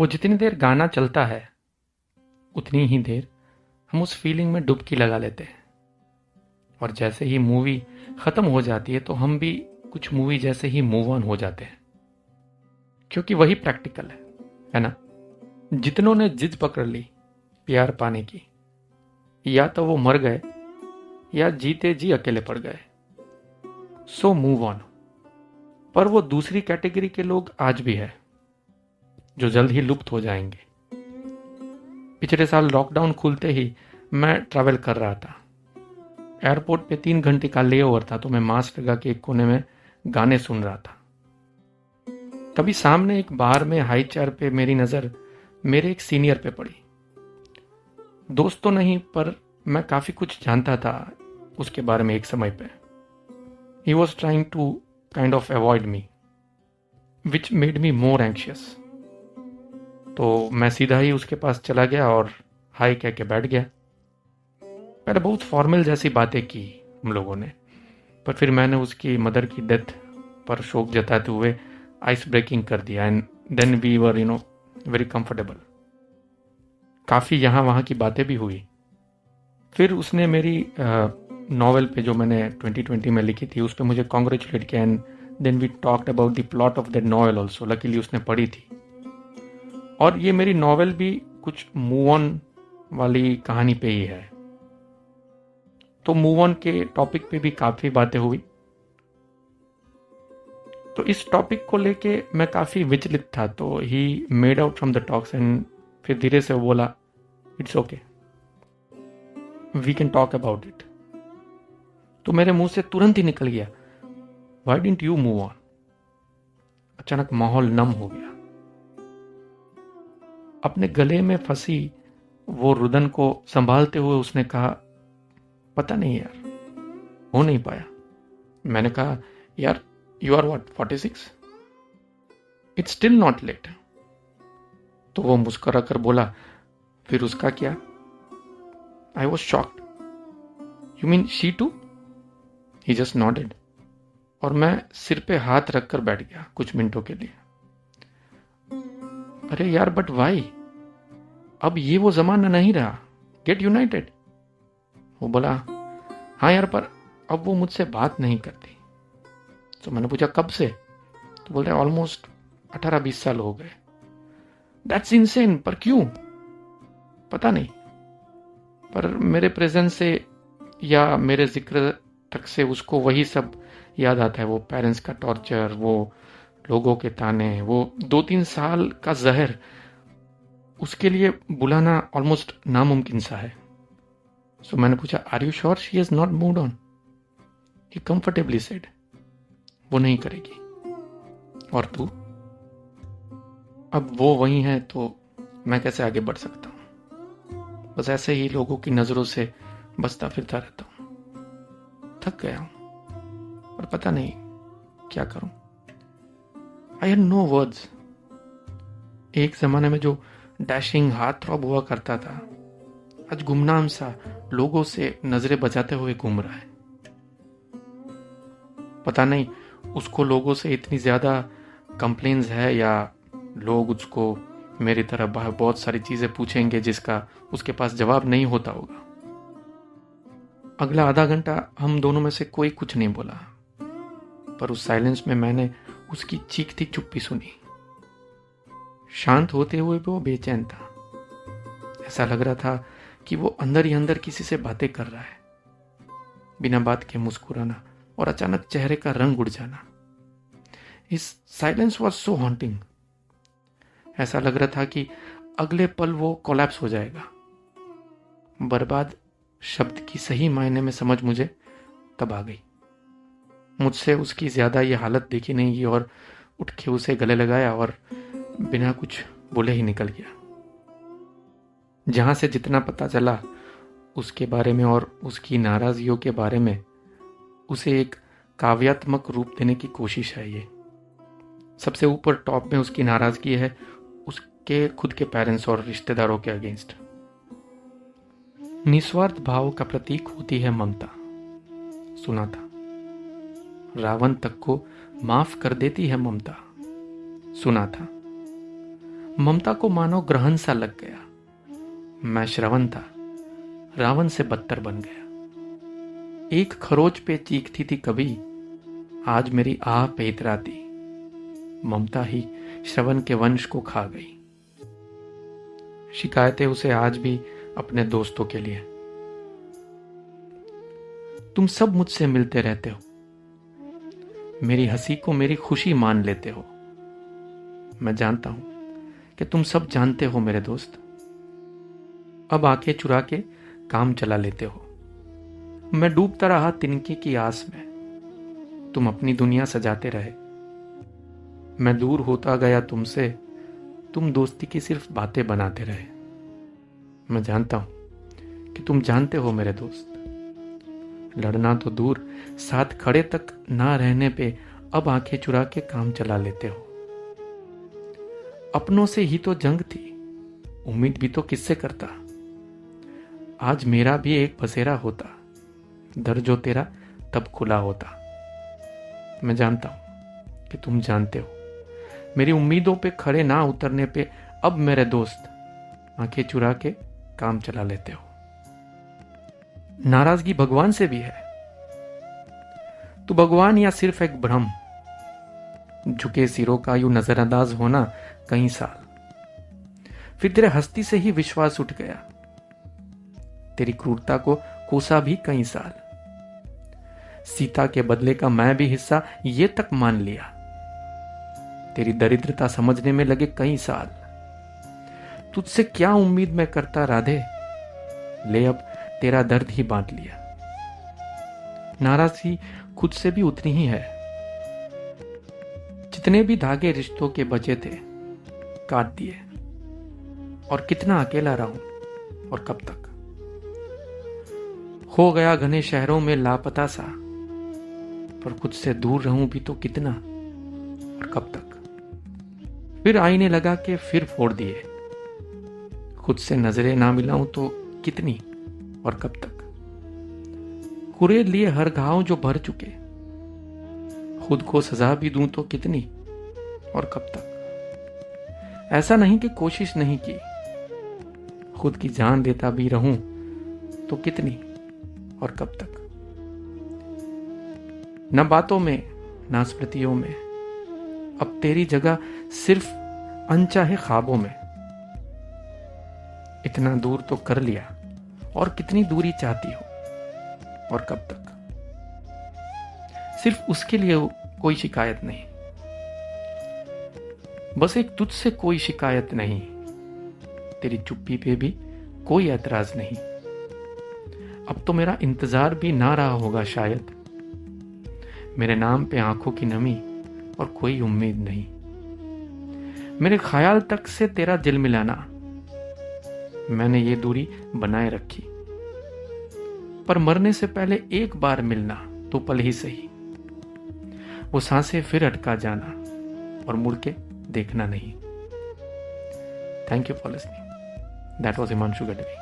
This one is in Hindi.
वो जितनी देर गाना चलता है, उतनी ही देर हम उस फीलिंग में डुबकी लगा लेते हैं। और जैसे ही मूवी खत्म हो जाती है तो हम भी कुछ मूवी जैसे ही मूव ऑन हो जाते हैं। क्योंकि वही प्रैक्टिकल है है ना? जितनों ने जिद पकड़ ली प्यार पाने की, या तो वो मर गए, या जीते जी अकेले पड़ गए। सो मूव ऑन पर वो दूसरी कैटेगरी के लोग आज भी है। जो जल्द ही लुप्त हो जाएँगे। पिछले साल लॉकडाउन खुलते ही मैं ट्रैवल कर रहा था। एयरपोर्ट पे तीन घंटे का ले ओवर था तो मैं मास्क लगा के एक कोने में गाने सुन रहा था। कभी सामने एक बार में हाई चेयर पे मेरी नज़र मेरे एक सीनियर पे पड़ी। दोस्त तो नहीं, पर मैं काफ़ी कुछ जानता था उसके बारे में एक समय पे। He was trying to kind of avoid me which made me more anxious तो मैं सीधा ही उसके पास चला गया और हाई कह के बैठ गया। पहले बहुत फॉर्मल जैसी बातें की हम लोगों ने, पर फिर मैंने उसकी मदर की डेथ पर शोक जताते हुए आइस ब्रेकिंग कर दिया and then we were you know very comfortable काफ़ी यहाँ वहाँ की बातें भी हुई। फिर उसने मेरी नॉवेल पे जो मैंने 2020 में लिखी थी, उस पर मुझे कॉन्ग्रेचुलेट किया and then we talked about the plot of that novel also luckily उसने पढ़ी थी। और ये मेरी नॉवेल भी कुछ मूव ऑन वाली कहानी पे ही है। तो मूव ऑन के टॉपिक पे भी काफ़ी बातें हुई। तो इस टॉपिक को लेके मैं काफ़ी विचलित था तो he made out from the talks and फिर धीरे से वो बोला it's okay we can talk about it तो मेरे मुँह से तुरंत ही निकल गया why didn't you move on अचानक माहौल नम हो गया। अपने गले में फंसी वो रुदन को संभालते हुए उसने कहा, पता नहीं यार, हो नहीं पाया। मैंने कहा, यार you are what forty six it's still not late तो वो मुस्करा कर बोला, फिर उसका क्या? I was shocked you mean she to he just noted और मैं सिर पे हाथ रखकर बैठ गया कुछ मिनटों के लिए। अरे यार बट वाई अब ये वो जमाना नहीं रहा। गेट यूनाइटेड वो बोला हाँ यार, पर अब वो मुझसे बात नहीं करती। तो मैंने पूछा, कब से? तो बोलते ऑलमोस्ट अठारह बीस साल हो गए। दैट्स इनसेन पर क्यों? पता नहीं। पर मेरे प्रेजेंस से या मेरे ज़िक्र तक से उसको वही सब याद आता है, वो पेरेंट्स का टॉर्चर वो लोगों के ताने वो दो तीन साल का जहर उसके लिए बुलाना ऑलमोस्ट नामुमकिन सा है। सो मैंने पूछा are you sure she is not mood on he comfortably said वो नहीं करेगी। और तू? अब वो वही है तो मैं कैसे आगे बढ़ सकता हूँ? बस ऐसे ही लोगों की नज़रों से बसता फिरता रहता हूँ। थक गया हूँ और पता नहीं क्या करूँ। आई हैड नो वर्ड्स एक जमाने में जो डैशिंग हाथ थ्रॉब हुआ करता था, आज गुमनाम सा लोगों से नज़रें बचाते हुए घूम रहा है। पता नहीं उसको लोगों से इतनी ज़्यादा कंप्लेन्स है या लोग उसको मेरी तरह बहुत सारी चीज़ें पूछेंगे जिसका उसके पास जवाब नहीं होता होगा। अगला आधा घंटा हम दोनों में से कोई कुछ नहीं बोला। पर उस साइलेंस में मैंने उसकी चीखती चुप्पी सुनी। शांत होते हुए भी वो बेचैन था। ऐसा लग रहा था कि वो अंदर ही अंदर किसी से बातें कर रहा है। बिना बात के मुस्कुराना और अचानक चेहरे का रंग उड़ जाना। इस साइलेंस वॉज़ सो हॉन्टिंग। ऐसा लग रहा था कि अगले पल वो कोलैप्स हो जाएगा। बर्बाद शब्द की सही मायने में समझ मुझे तब आ गई। मुझसे उसकी ज़्यादा ये हालत देखी नहीं गई और उठ के उसे गले लगाया और बिना कुछ बोले ही निकल गया। जहाँ से जितना पता चला उसके बारे में और उसकी नाराजगियों के बारे में, उसे एक काव्यात्मक रूप देने की कोशिश है ये। सबसे ऊपर टॉप में उसकी नाराज़गी है उसके खुद के पेरेंट्स और रिश्तेदारों के अगेंस्ट। निस्वार्थ भाव का प्रतीक होती है ममता सुना था रावण तक को माफ़ कर देती है ममता। सुना था। ममता को मानो ग्रहण सा लग गया। मैं श्रवण था। रावण से बदतर बन गया। एक खरोच पे चीखती थी कभी। आज मेरी आह पे इतराती ममता ही श्रवण के वंश को खा गई। शिकायतें उसे आज भी अपने दोस्तों के लिए। तुम सब मुझसे मिलते रहते हो। मेरी हँसी को मेरी खुशी मान लेते हो। मैं जानता हूँ कि तुम सब जानते हो मेरे दोस्त। अब आँखें चुरा के काम चला लेते हो। मैं डूबता रहा तिनके की आस में। तुम अपनी दुनिया सजाते रहे। मैं दूर होता गया तुमसे। तुम दोस्ती की सिर्फ़ बातें बनाते रहे। मैं जानता हूँ कि तुम जानते हो मेरे दोस्त। लड़ना तो दूर, साथ खड़े तक ना रहने पे अब आँखें चुरा के काम चला लेते हो। अपनों से ही तो जंग थी, उम्मीद भी तो किससे करता। आज मेरा भी एक बसेरा होता, दर जो तेरा तब खुला होता। मैं जानता हूँ कि तुम जानते हो। मेरी उम्मीदों पे खड़े ना उतरने पे अब मेरे दोस्त आँखें चुरा के काम चला लेते हो। नाराज़गी भगवान से भी है। तो भगवान या सिर्फ़ एक भ्रम? झुके सिरों का यू नजरअंदाज होना कई साल। फिर तेरे हस्ती से ही विश्वास उठ गया। तेरी क्रूरता को कोसा भी कई साल। सीता के बदले का मैं भी हिस्सा ये तक मान लिया। तेरी दरिद्रता समझने में लगे कई साल। तुझसे क्या उम्मीद मैं करता राधे? ले अब तेरा दर्द ही बांट लिया। नाराज़गी खुद से भी उतनी ही है। जितने भी धागे रिश्तों के बचे थे, काट दिए। और कितना अकेला रहूँ, और कब तक? हो गया घने शहरों में लापता सा, पर खुद से दूर रहूँ भी तो कितना, और कब तक? फिर आईने लगा के फिर फोड़ दिए। खुद से नज़रें ना मिलाऊं तो कितनी? और कब तक? कुरे लिए हर घाव जो भर चुके। खुद को सजा भी दूँ तो कितनी और कब तक? ऐसा नहीं कि कोशिश नहीं की। खुद की जान देता भी रहूँ तो कितनी और कब तक? न बातों में, न स्मृतियों में। अब तेरी जगह सिर्फ़ अनचाहे ख्वाबों में। इतना दूर तो कर लिया। और कितनी दूरी चाहती हो? और कब तक? सिर्फ़ उसके लिए कोई शिकायत नहीं। बस एक तुझसे कोई शिकायत नहीं। तेरी चुप्पी पे भी कोई ऐतराज नहीं। अब तो मेरा इंतज़ार भी ना रहा होगा शायद। मेरे नाम पे आँखों की नमी और कोई उम्मीद नहीं। मेरे ख्याल तक से तेरा दिल मिलाना मैंने ये दूरी बनाए रखी। पर मरने से पहले एक बार मिलना तो पल ही सही। वो साँसें फिर अटका जाना और मुड़ के देखना नहीं। Thank you for listening that was Himanshu Gadhvi